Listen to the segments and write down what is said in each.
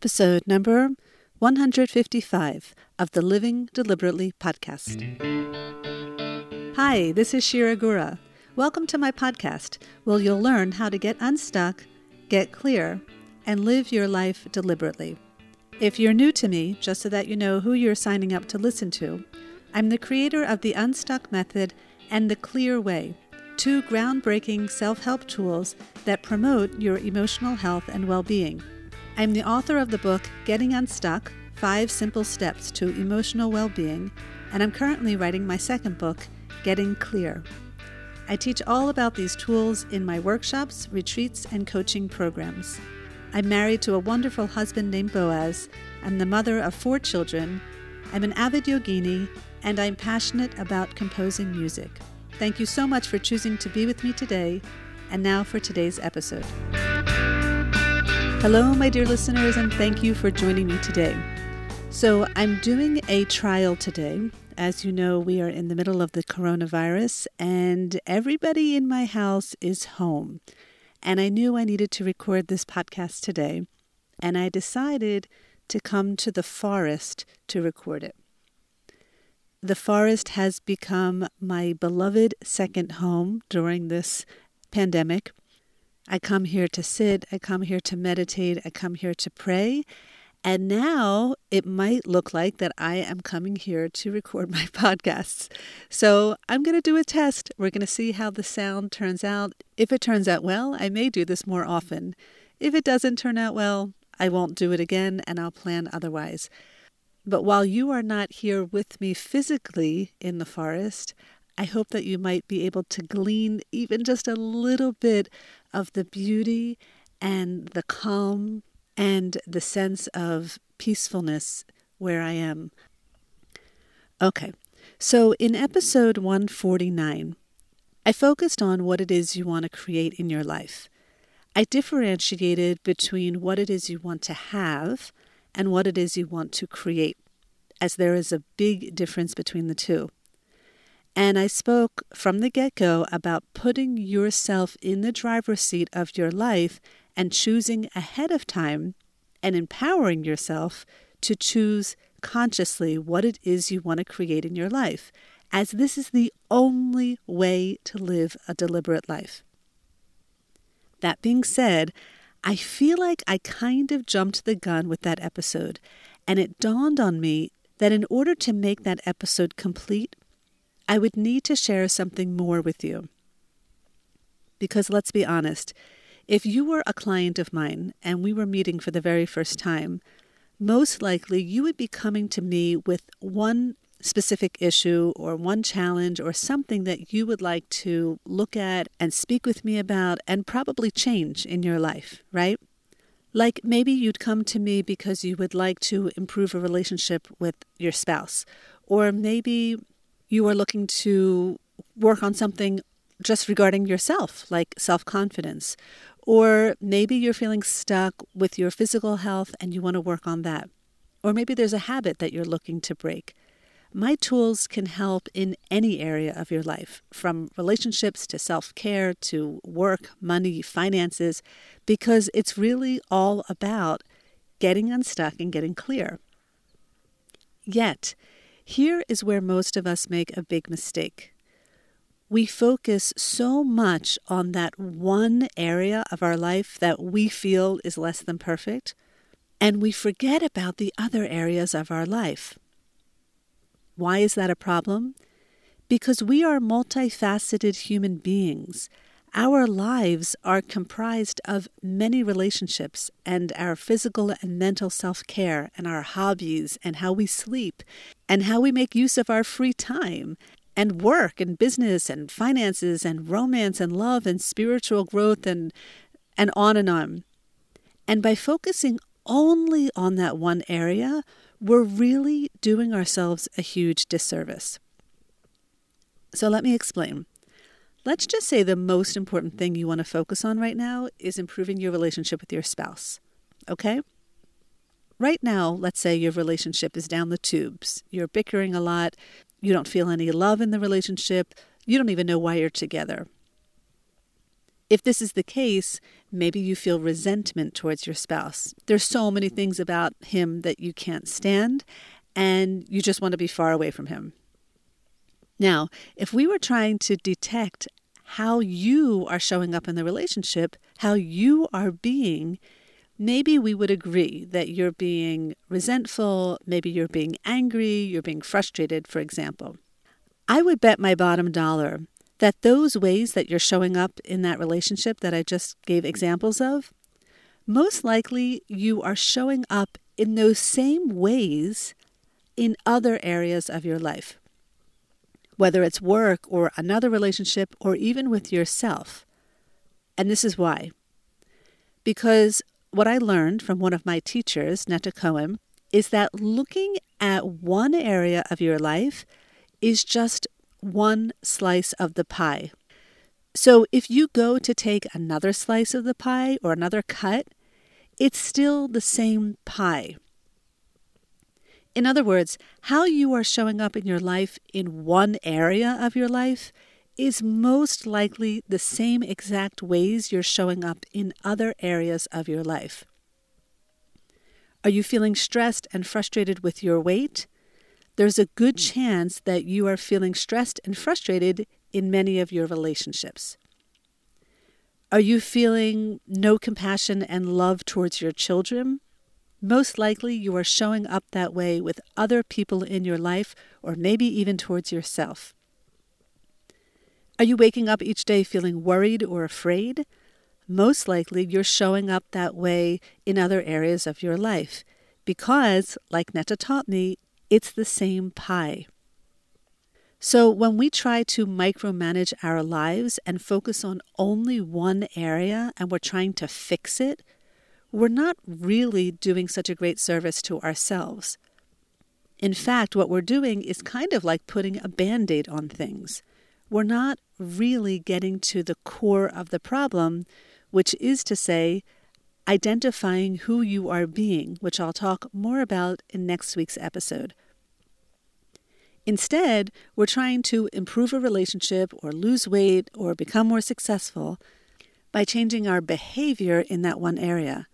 episode number 155 of the Living Deliberately podcast. Hi, this is Shira Gura. Welcome to my podcast, where you'll learn how to get unstuck, get clear, and live your life deliberately. If you're new to me, just so that you know who you're signing up to listen to, I'm the creator of the Unstuck Method and the Clear Way, two groundbreaking self help tools that promote your emotional health and well being. I'm the author of the book Getting Unstuck Five Simple Steps to Emotional Well Being, and I'm currently writing my second book, Getting Clear. I teach all about these tools in my workshops, retreats, and coaching programs. I'm married to a wonderful husband named Boaz. I'm the mother of four children. I'm an avid yogini, and I'm passionate about composing music. Thank you so much for choosing to be with me today. And now for today's episode. Hello, my dear listeners, and thank you for joining me today. So, I'm doing a trial today. As you know, we are in the middle of the coronavirus, and everybody in my house is home. And I knew I needed to record this podcast today, and I decided to come to the forest to record it. The forest has become my beloved second home during this pandemic. I come here to sit, I come here to meditate, I come here to pray. And now it might look like that I am coming here to record my podcasts. So I'm going to do a test. We're going to see how the sound turns out. If it turns out well, I may do this more often. If it doesn't turn out well, I won't do it again and I'll plan otherwise. But while you are not here with me physically in the forest, I hope that you might be able to glean even just a little bit of the beauty and the calm and the sense of peacefulness where I am. Okay, so in episode 149, I focused on what it is you want to create in your life. I differentiated between what it is you want to have and what it is you want to create, as there is a big difference between the two. And I spoke from the get go about putting yourself in the driver's seat of your life and choosing ahead of time and empowering yourself to choose consciously what it is you want to create in your life, as this is the only way to live a deliberate life. That being said, I feel like I kind of jumped the gun with that episode, and it dawned on me that in order to make that episode complete, I would need to share something more with you. Because let's be honest, if you were a client of mine and we were meeting for the very first time, most likely you would be coming to me with one specific issue or one challenge or something that you would like to look at and speak with me about and probably change in your life, right? Like maybe you'd come to me because you would like to improve a relationship with your spouse, or maybe you are looking to work on something just regarding yourself, like self confidence. Or maybe you're feeling stuck with your physical health and you want to work on that. Or maybe there's a habit that you're looking to break. My tools can help in any area of your life, from relationships to self care to work, money, finances, because it's really all about getting unstuck and getting clear. Yet, here is where most of us make a big mistake. We focus so much on that one area of our life that we feel is less than perfect, and we forget about the other areas of our life. Why is that a problem? Because we are multifaceted human beings our lives are comprised of many relationships, and our physical and mental self care, and our hobbies, and how we sleep, and how we make use of our free time, and work, and business, and finances, and romance, and love, and spiritual growth, and, and on and on. And by focusing only on that one area, we're really doing ourselves a huge disservice. So let me explain. Let's just say the most important thing you want to focus on right now is improving your relationship with your spouse. Okay? Right now, let's say your relationship is down the tubes. You're bickering a lot. You don't feel any love in the relationship. You don't even know why you're together. If this is the case, maybe you feel resentment towards your spouse. There's so many things about him that you can't stand, and you just want to be far away from him. Now, if we were trying to detect how you are showing up in the relationship, how you are being, maybe we would agree that you're being resentful, maybe you're being angry, you're being frustrated, for example. I would bet my bottom dollar that those ways that you're showing up in that relationship that I just gave examples of, most likely you are showing up in those same ways in other areas of your life, whether it's work or another relationship or even with yourself. And this is why. Because what I learned from one of my teachers, Netta Cohen, is that looking at one area of your life is just one slice of the pie. So if you go to take another slice of the pie or another cut, it's still the same pie. In other words, how you are showing up in your life in one area of your life is most likely the same exact ways you're showing up in other areas of your life. Are you feeling stressed and frustrated with your weight? There's a good hmm. chance that you are feeling stressed and frustrated in many of your relationships. Are you feeling no compassion and love towards your children? Most likely, you are showing up that way with other people in your life or maybe even towards yourself. Are you waking up each day feeling worried or afraid? Most likely, you're showing up that way in other areas of your life because, like Netta taught me, it's the same pie. So, when we try to micromanage our lives and focus on only one area and we're trying to fix it, we're not really doing such a great service to ourselves. In fact, what we're doing is kind of like putting a band aid on things we're not really getting to the core of the problem, which is to say, identifying who you are being, which I'll talk more about in next week's episode. Instead, we're trying to improve a relationship or lose weight or become more successful by changing our behavior in that one area.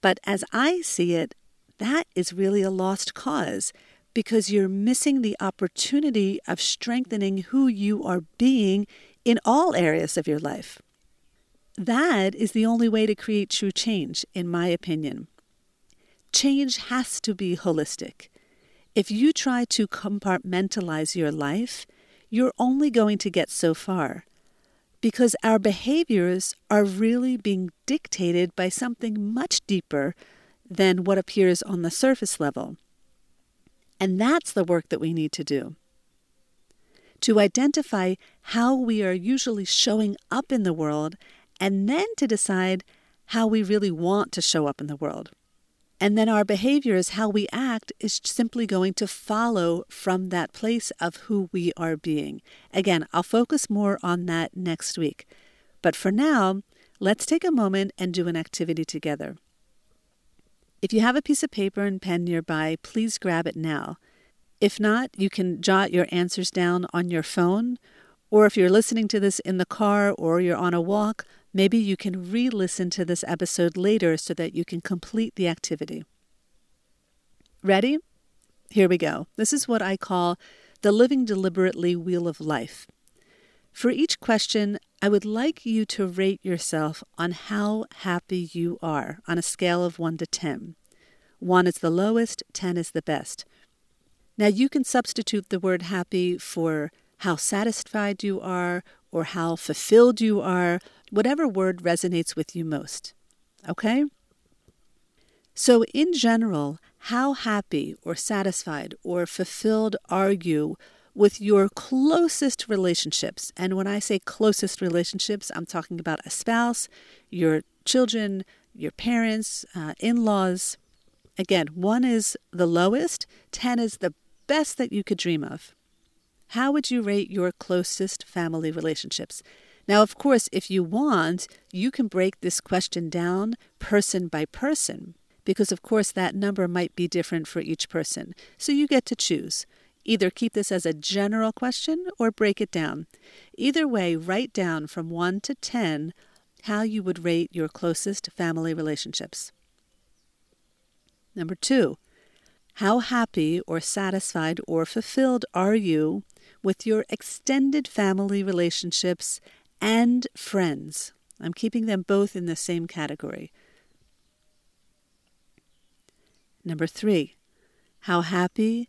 But as I see it, that is really a lost cause because you're missing the opportunity of strengthening who you are being in all areas of your life. That is the only way to create true change, in my opinion. Change has to be holistic. If you try to compartmentalize your life, you're only going to get so far because our behaviors are really being dictated by something much deeper than what appears on the surface level. And that's the work that we need to do. To identify how we are usually showing up in the world, and then to decide how we really want to show up in the world. And then our behaviors, how we act, is simply going to follow from that place of who we are being. Again, I'll focus more on that next week. But for now, let's take a moment and do an activity together. If you have a piece of paper and pen nearby, please grab it now. If not, you can jot your answers down on your phone, or if you're listening to this in the car or you're on a walk, maybe you can re listen to this episode later so that you can complete the activity. Ready? Here we go. This is what I call the Living Deliberately Wheel of Life. For each question, I would like you to rate yourself on how happy you are on a scale of 1 to 10. 1 is the lowest, 10 is the best. Now, you can substitute the word happy for how satisfied you are or how fulfilled you are, whatever word resonates with you most. Okay? So, in general, how happy or satisfied or fulfilled are you with your closest relationships. And when I say closest relationships, I'm talking about a spouse, your children, your parents, uh, in laws. Again, one is the lowest, 10 is the best that you could dream of. How would you rate your closest family relationships? Now, of course, if you want, you can break this question down person by person, because of course that number might be different for each person. So you get to choose. Either keep this as a general question or break it down. Either way, write down from 1 to 10 how you would rate your closest family relationships. Number two, how happy or satisfied or fulfilled are you with your extended family relationships and friends? I'm keeping them both in the same category. Number three, how happy,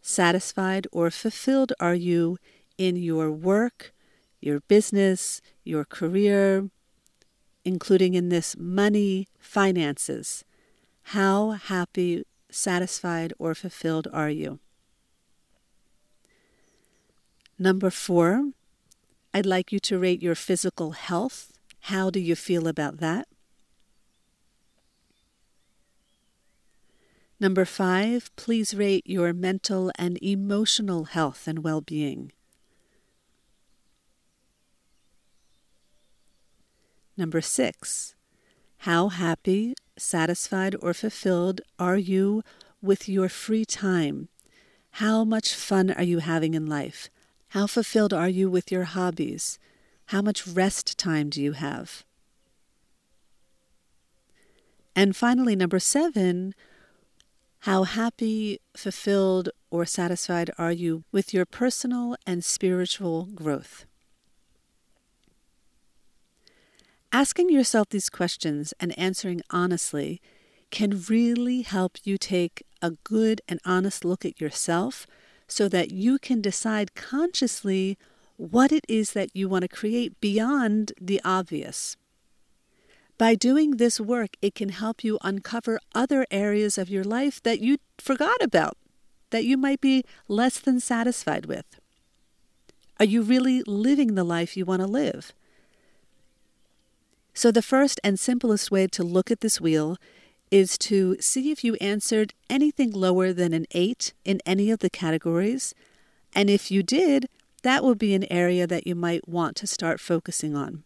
satisfied, or fulfilled are you in your work, your business, your career, including in this money, finances? How happy, satisfied, or fulfilled are you? Number four, I'd like you to rate your physical health. How do you feel about that? Number five, please rate your mental and emotional health and well being. Number six, how happy, satisfied, or fulfilled are you with your free time? How much fun are you having in life? How fulfilled are you with your hobbies? How much rest time do you have? And finally, number seven, how happy, fulfilled, or satisfied are you with your personal and spiritual growth? Asking yourself these questions and answering honestly can really help you take a good and honest look at yourself so that you can decide consciously what it is that you want to create beyond the obvious. By doing this work, it can help you uncover other areas of your life that you forgot about, that you might be less than satisfied with. Are you really living the life you want to live? So, the first and simplest way to look at this wheel is to see if you answered anything lower than an 8 in any of the categories. And if you did, that will be an area that you might want to start focusing on.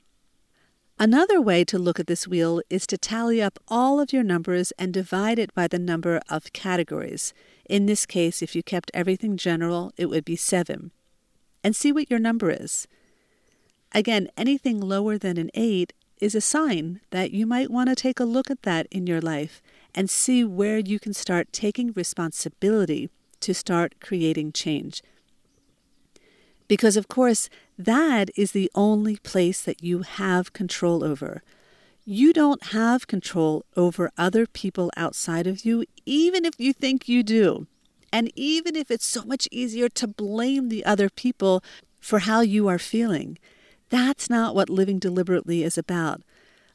Another way to look at this wheel is to tally up all of your numbers and divide it by the number of categories. In this case, if you kept everything general, it would be 7. And see what your number is. Again, anything lower than an 8 is a sign that you might want to take a look at that in your life and see where you can start taking responsibility to start creating change. Because, of course, that is the only place that you have control over. You don't have control over other people outside of you, even if you think you do. And even if it's so much easier to blame the other people for how you are feeling, that's not what living deliberately is about.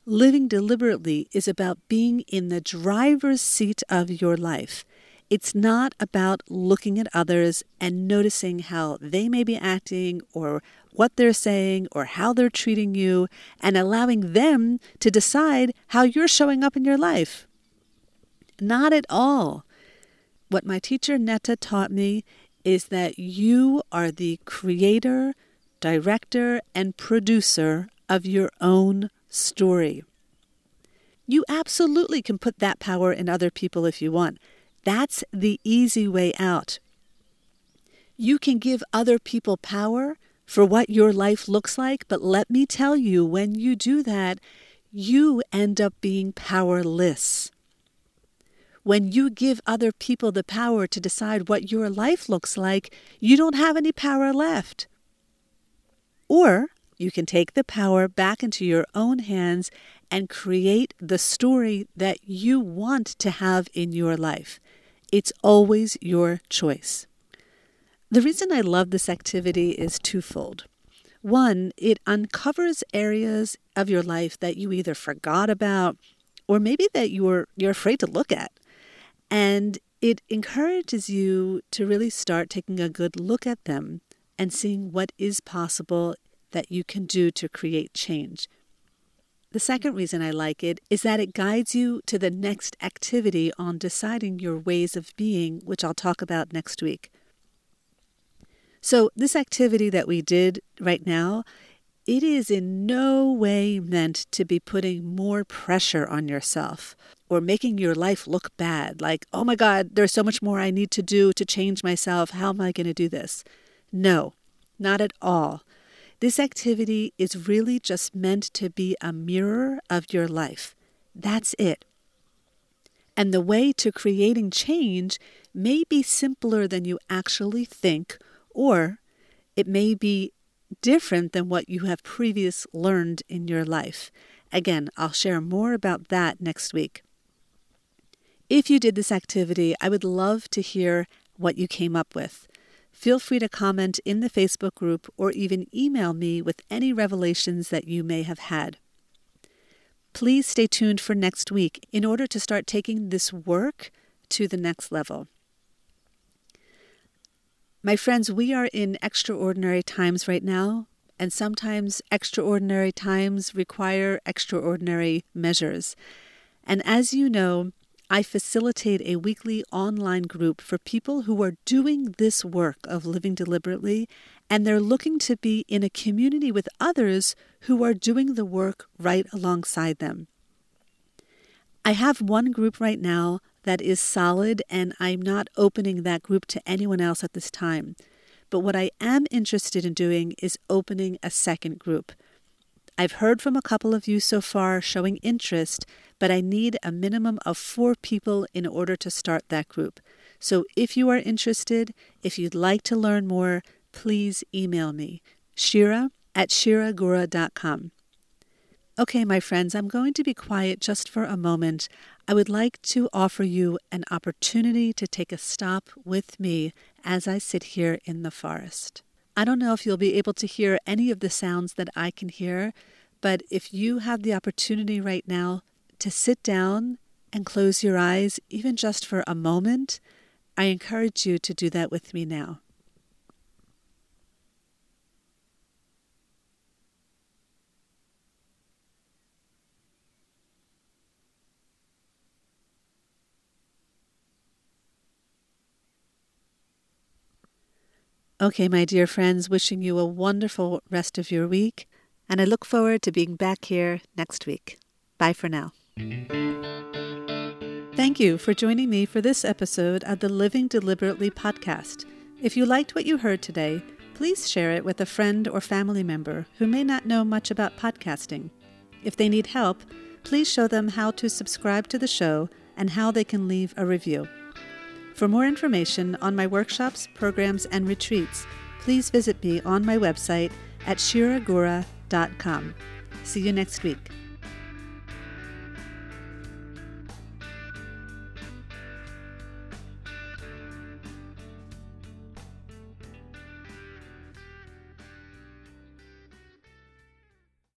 Living deliberately is about being in the driver's seat of your life it's not about looking at others and noticing how they may be acting or what they're saying or how they're treating you and allowing them to decide how you're showing up in your life. Not at all. What my teacher Netta taught me is that you are the creator, director, and producer of your own story. You absolutely can put that power in other people if you want. That's the easy way out. You can give other people power for what your life looks like, but let me tell you, when you do that, you end up being powerless. When you give other people the power to decide what your life looks like, you don't have any power left. Or you can take the power back into your own hands and create the story that you want to have in your life. It's always your choice. The reason I love this activity is twofold. One, it uncovers areas of your life that you either forgot about or maybe that you're you're afraid to look at. And it encourages you to really start taking a good look at them and seeing what is possible that you can do to create change. The second reason I like it is that it guides you to the next activity on deciding your ways of being, which I'll talk about next week. So, this activity that we did right now, it is in no way meant to be putting more pressure on yourself or making your life look bad. Like, oh my God, there's so much more I need to do to change myself. How am I going to do this? No, not at all. This activity is really just meant to be a mirror of your life. That's it. And the way to creating change may be simpler than you actually think, or it may be different than what you have previous learned in your life. Again, I'll share more about that next week. If you did this activity, I would love to hear what you came up with. Feel free to comment in the Facebook group or even email me with any revelations that you may have had. Please stay tuned for next week in order to start taking this work to the next level. My friends, we are in extraordinary times right now, and sometimes extraordinary times require extraordinary measures. And as you know, I facilitate a weekly online group for people who are doing this work of living deliberately, and they're looking to be in a community with others who are doing the work right alongside them. I have one group right now that is solid, and I'm not opening that group to anyone else at this time. But what I am interested in doing is opening a second group. I've heard from a couple of you so far showing interest, but I need a minimum of four people in order to start that group. So if you are interested, if you'd like to learn more, please email me, Shira at shiragura.com. Okay, my friends, I'm going to be quiet just for a moment. I would like to offer you an opportunity to take a stop with me as I sit here in the forest. I don't know if you'll be able to hear any of the sounds that I can hear, but if you have the opportunity right now to sit down and close your eyes, even just for a moment, I encourage you to do that with me now. Okay, my dear friends, wishing you a wonderful rest of your week, and I look forward to being back here next week. Bye for now. Thank you for joining me for this episode of the Living Deliberately podcast. If you liked what you heard today, please share it with a friend or family member who may not know much about podcasting. If they need help, please show them how to subscribe to the show and how they can leave a review. For more information on my workshops, programs, and retreats, please visit me on my website at shiragura.com. See you next week.